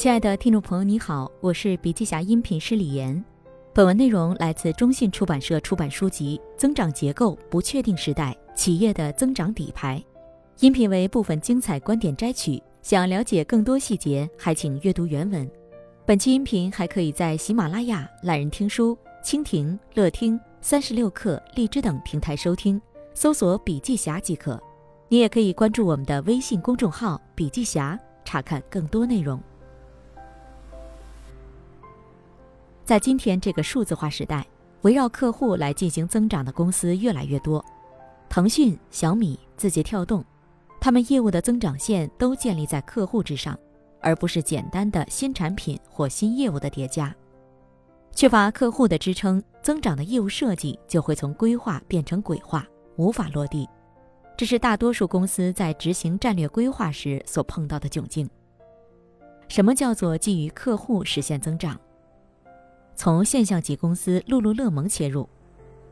亲爱的听众朋友，你好，我是笔记侠音频师李岩。本文内容来自中信出版社出版书籍《增长结构：不确定时代企业的增长底牌》，音频为部分精彩观点摘取。想了解更多细节，还请阅读原文。本期音频还可以在喜马拉雅、懒人听书、蜻蜓、乐听、三十六课、荔枝等平台收听，搜索“笔记侠”即可。你也可以关注我们的微信公众号“笔记侠”，查看更多内容。在今天这个数字化时代，围绕客户来进行增长的公司越来越多。腾讯、小米、字节跳动，他们业务的增长线都建立在客户之上，而不是简单的新产品或新业务的叠加。缺乏客户的支撑，增长的业务设计就会从规划变成鬼话，无法落地。这是大多数公司在执行战略规划时所碰到的窘境。什么叫做基于客户实现增长？从现象级公司露露乐蒙切入，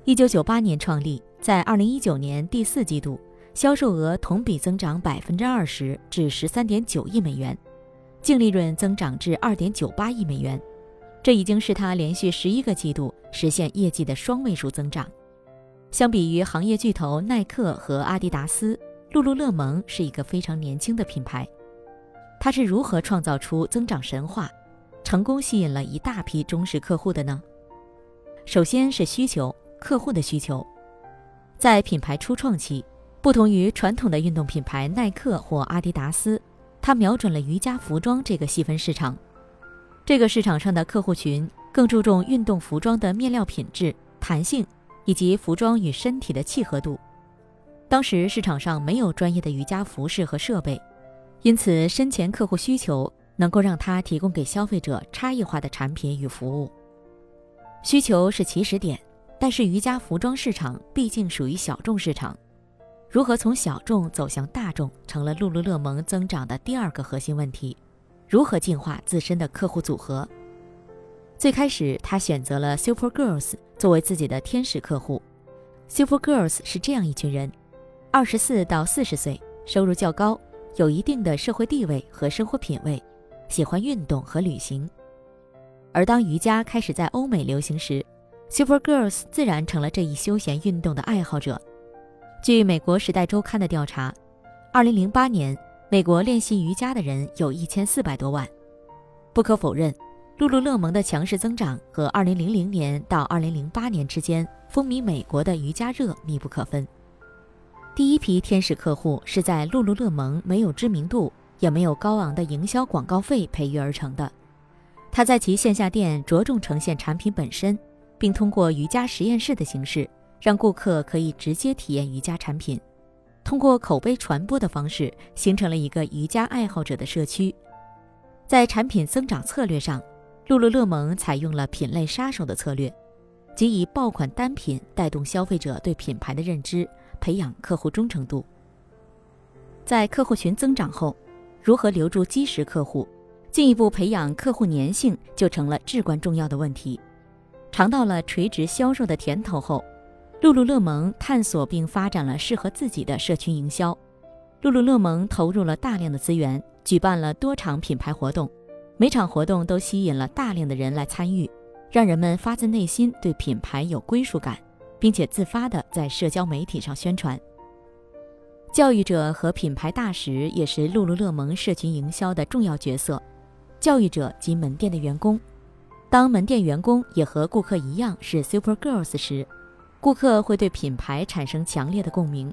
一九九八年创立，在二零一九年第四季度，销售额同比增长百分之二十至十三点九亿美元，净利润增长至二点九八亿美元，这已经是它连续十一个季度实现业绩的双位数增长。相比于行业巨头耐克和阿迪达斯，露露乐蒙是一个非常年轻的品牌。它是如何创造出增长神话？成功吸引了一大批忠实客户的呢。首先是需求，客户的需求。在品牌初创期，不同于传统的运动品牌耐克或阿迪达斯，它瞄准了瑜伽服装这个细分市场。这个市场上的客户群更注重运动服装的面料品质、弹性以及服装与身体的契合度。当时市场上没有专业的瑜伽服饰和设备，因此深前客户需求。能够让它提供给消费者差异化的产品与服务。需求是起始点，但是瑜伽服装市场毕竟属于小众市场，如何从小众走向大众，成了露露乐蒙增长的第二个核心问题。如何进化自身的客户组合？最开始，他选择了 Super Girls 作为自己的天使客户。Super Girls 是这样一群人：二十四到四十岁，收入较高，有一定的社会地位和生活品味。喜欢运动和旅行，而当瑜伽开始在欧美流行时，Super Girls 自然成了这一休闲运动的爱好者。据美国《时代周刊》的调查，2008年美国练习瑜伽的人有一千四百多万。不可否认，露露乐蒙的强势增长和2000年到2008年之间风靡美国的瑜伽热密不可分。第一批天使客户是在露露乐蒙没有知名度。也没有高昂的营销广告费培育而成的。他在其线下店着重呈现产品本身，并通过瑜伽实验室的形式，让顾客可以直接体验瑜伽产品。通过口碑传播的方式，形成了一个瑜伽爱好者的社区。在产品增长策略上，露露乐蒙采用了品类杀手的策略，即以爆款单品带动消费者对品牌的认知，培养客户忠诚度。在客户群增长后，如何留住基石客户，进一步培养客户粘性，就成了至关重要的问题。尝到了垂直销售的甜头后，露露乐蒙探索并发展了适合自己的社群营销。露露乐蒙投入了大量的资源，举办了多场品牌活动，每场活动都吸引了大量的人来参与，让人们发自内心对品牌有归属感，并且自发地在社交媒体上宣传。教育者和品牌大使也是露露乐蒙社群营销的重要角色。教育者及门店的员工，当门店员工也和顾客一样是 Super Girls 时，顾客会对品牌产生强烈的共鸣，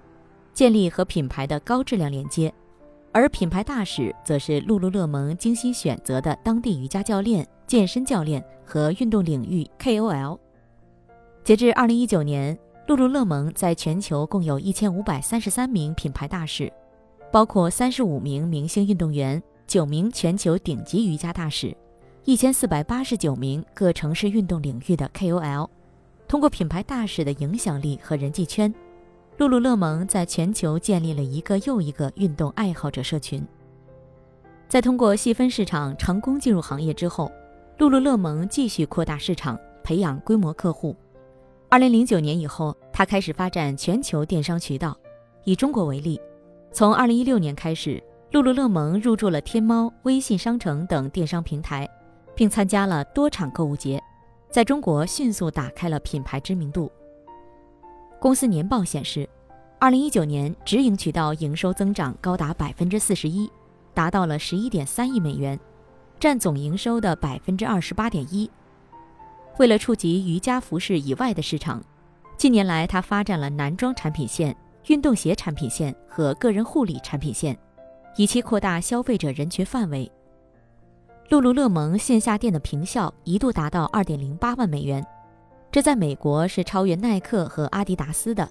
建立和品牌的高质量连接。而品牌大使则是露露乐蒙精心选择的当地瑜伽教练、健身教练和运动领域 KOL。截至二零一九年。露露乐蒙在全球共有一千五百三十三名品牌大使，包括三十五名明星运动员、九名全球顶级瑜伽大使、一千四百八十九名各城市运动领域的 KOL。通过品牌大使的影响力和人际圈，露露乐蒙在全球建立了一个又一个运动爱好者社群。在通过细分市场成功进入行业之后，露露乐蒙继续扩大市场，培养规模客户。二零零九年以后，他开始发展全球电商渠道。以中国为例，从二零一六年开始，露露乐萌入驻了天猫、微信商城等电商平台，并参加了多场购物节，在中国迅速打开了品牌知名度。公司年报显示，二零一九年直营渠道营收增长高达百分之四十一，达到了十一点三亿美元，占总营收的百分之二十八点一。为了触及瑜伽服饰以外的市场，近年来他发展了男装产品线、运动鞋产品线和个人护理产品线。以期扩大消费者人群范围。露露乐萌线下店的平效一度达到二点零八万美元，这在美国是超越耐克和阿迪达斯的。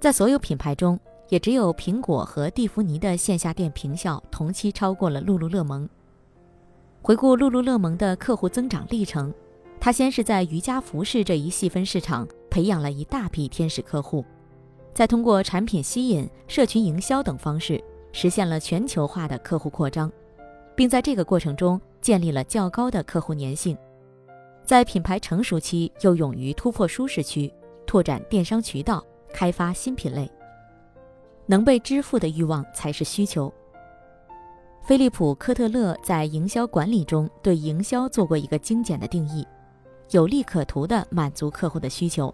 在所有品牌中，也只有苹果和蒂芙尼的线下店平效同期超过了露露乐萌。回顾露露乐萌的客户增长历程，他先是在瑜伽服饰这一细分市场培养了一大批天使客户，再通过产品吸引、社群营销等方式。实现了全球化的客户扩张，并在这个过程中建立了较高的客户粘性。在品牌成熟期，又勇于突破舒适区，拓展电商渠道，开发新品类。能被支付的欲望才是需求。菲利普·科特勒在营销管理中对营销做过一个精简的定义：有利可图的满足客户的需求。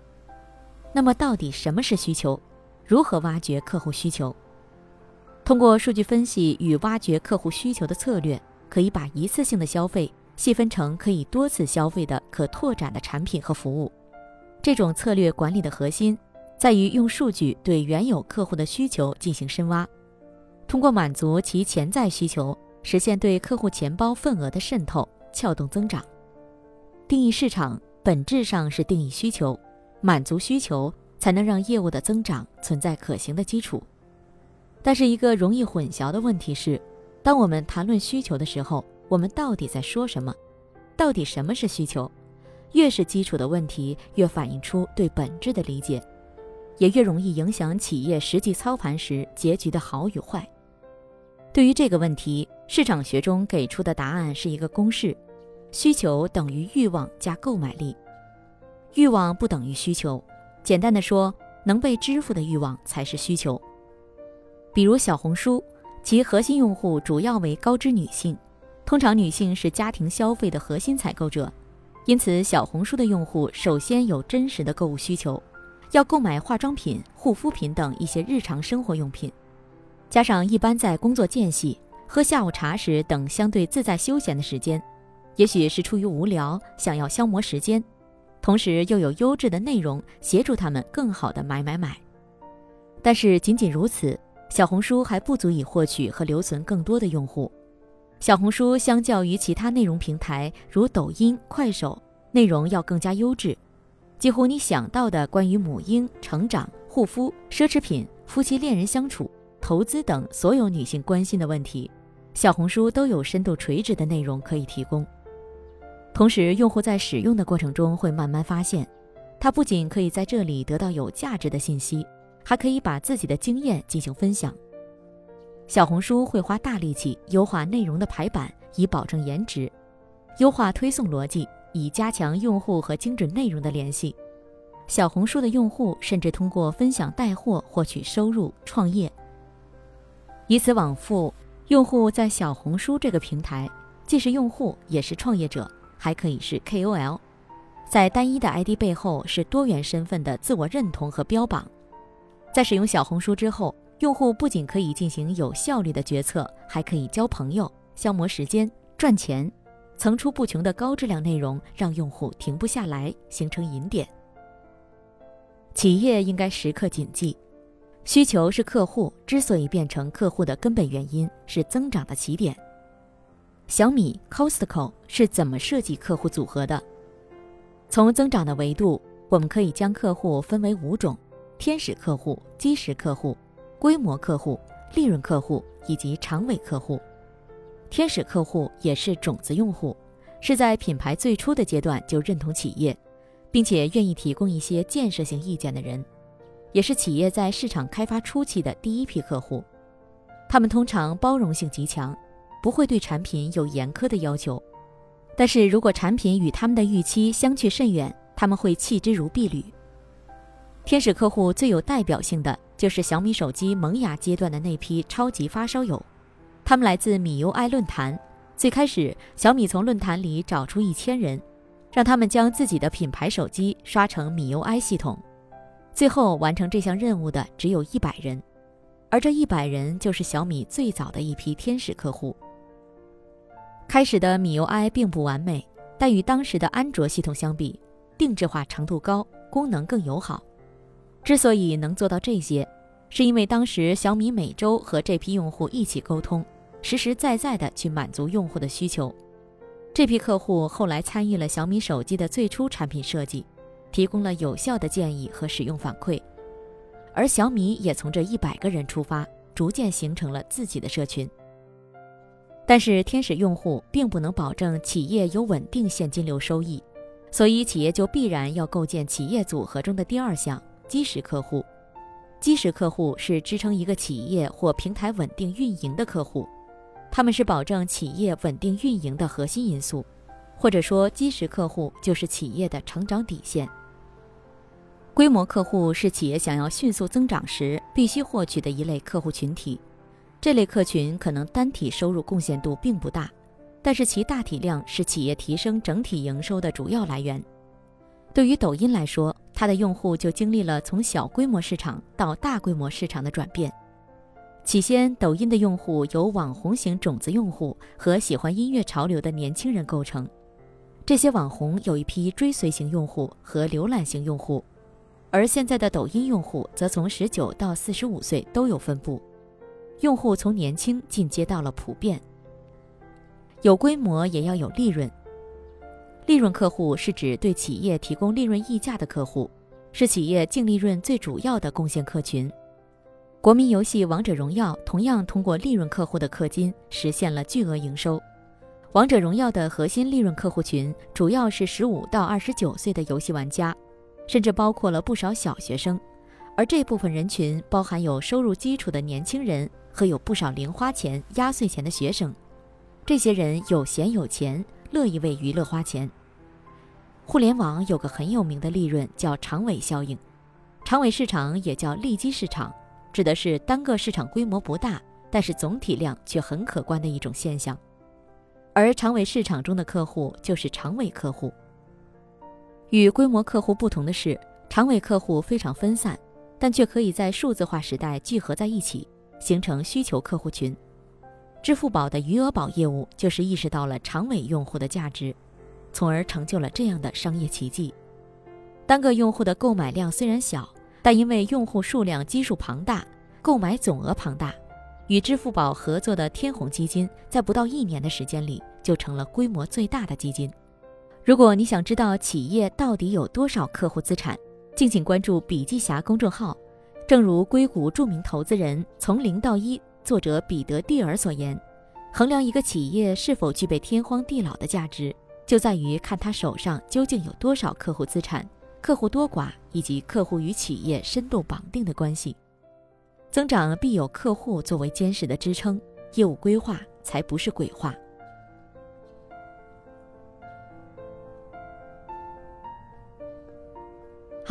那么，到底什么是需求？如何挖掘客户需求？通过数据分析与挖掘客户需求的策略，可以把一次性的消费细分成可以多次消费的可拓展的产品和服务。这种策略管理的核心在于用数据对原有客户的需求进行深挖，通过满足其潜在需求，实现对客户钱包份额的渗透，撬动增长。定义市场本质上是定义需求，满足需求才能让业务的增长存在可行的基础。但是一个容易混淆的问题是，当我们谈论需求的时候，我们到底在说什么？到底什么是需求？越是基础的问题，越反映出对本质的理解，也越容易影响企业实际操盘时结局的好与坏。对于这个问题，市场学中给出的答案是一个公式：需求等于欲望加购买力。欲望不等于需求。简单的说，能被支付的欲望才是需求。比如小红书，其核心用户主要为高知女性，通常女性是家庭消费的核心采购者，因此小红书的用户首先有真实的购物需求，要购买化妆品、护肤品等一些日常生活用品，加上一般在工作间隙、喝下午茶时等相对自在休闲的时间，也许是出于无聊想要消磨时间，同时又有优质的内容协助他们更好的买买买，但是仅仅如此。小红书还不足以获取和留存更多的用户。小红书相较于其他内容平台，如抖音、快手，内容要更加优质。几乎你想到的关于母婴、成长、护肤、奢侈品、夫妻恋人相处、投资等所有女性关心的问题，小红书都有深度垂直的内容可以提供。同时，用户在使用的过程中会慢慢发现，他不仅可以在这里得到有价值的信息。还可以把自己的经验进行分享。小红书会花大力气优化内容的排版，以保证颜值；优化推送逻辑，以加强用户和精准内容的联系。小红书的用户甚至通过分享带货获取收入、创业。以此往复，用户在小红书这个平台，既是用户，也是创业者，还可以是 KOL。在单一的 ID 背后，是多元身份的自我认同和标榜。在使用小红书之后，用户不仅可以进行有效率的决策，还可以交朋友、消磨时间、赚钱，层出不穷的高质量内容让用户停不下来，形成引点。企业应该时刻谨记，需求是客户之所以变成客户的根本原因，是增长的起点。小米、Costco 是怎么设计客户组合的？从增长的维度，我们可以将客户分为五种。天使客户、基石客户、规模客户、利润客户以及长尾客户。天使客户也是种子用户，是在品牌最初的阶段就认同企业，并且愿意提供一些建设性意见的人，也是企业在市场开发初期的第一批客户。他们通常包容性极强，不会对产品有严苛的要求，但是如果产品与他们的预期相去甚远，他们会弃之如敝履。天使客户最有代表性的就是小米手机萌芽阶段的那批超级发烧友，他们来自米 UI 论坛。最开始，小米从论坛里找出一千人，让他们将自己的品牌手机刷成米 UI 系统。最后完成这项任务的只有一百人，而这一百人就是小米最早的一批天使客户。开始的米 UI 并不完美，但与当时的安卓系统相比，定制化程度高，功能更友好。之所以能做到这些，是因为当时小米每周和这批用户一起沟通。实实在在地去满足用户的需求，这批客户后来参与了小米手机的最初产品设计，提供了有效的建议和使用反馈，而小米也从这一百个人出发，逐渐形成了自己的社群。但是天使用户并不能保证企业有稳定现金流收益，所以企业就必然要构建企业组合中的第二项基石客户。基石客户是支撑一个企业或平台稳定运营的客户。他们是保证企业稳定运营的核心因素，或者说基石客户就是企业的成长底线。规模客户是企业想要迅速增长时必须获取的一类客户群体，这类客群可能单体收入贡献度并不大，但是其大体量是企业提升整体营收的主要来源。对于抖音来说，它的用户就经历了从小规模市场到大规模市场的转变。起先，抖音的用户由网红型种子用户和喜欢音乐潮流的年轻人构成。这些网红有一批追随型用户和浏览型用户，而现在的抖音用户则从十九到四十五岁都有分布。用户从年轻进阶到了普遍。有规模也要有利润。利润客户是指对企业提供利润溢价的客户，是企业净利润最主要的贡献客群。国民游戏《王者荣耀》同样通过利润客户的氪金实现了巨额营收。《王者荣耀》的核心利润客户群主要是十五到二十九岁的游戏玩家，甚至包括了不少小学生，而这部分人群包含有收入基础的年轻人和有不少零花钱、压岁钱的学生。这些人有闲有钱，乐意为娱乐花钱。互联网有个很有名的利润叫长尾效应，长尾市场也叫利基市场。指的是单个市场规模不大，但是总体量却很可观的一种现象，而长尾市场中的客户就是长尾客户。与规模客户不同的是，长尾客户非常分散，但却可以在数字化时代聚合在一起，形成需求客户群。支付宝的余额宝业务就是意识到了长尾用户的价值，从而成就了这样的商业奇迹。单个用户的购买量虽然小。但因为用户数量基数庞大，购买总额庞大，与支付宝合作的天弘基金在不到一年的时间里就成了规模最大的基金。如果你想知道企业到底有多少客户资产，敬请关注笔记侠公众号。正如硅谷著名投资人从零到一作者彼得蒂尔所言，衡量一个企业是否具备天荒地老的价值，就在于看他手上究竟有多少客户资产。客户多寡以及客户与企业深度绑定的关系，增长必有客户作为坚实的支撑，业务规划才不是鬼话。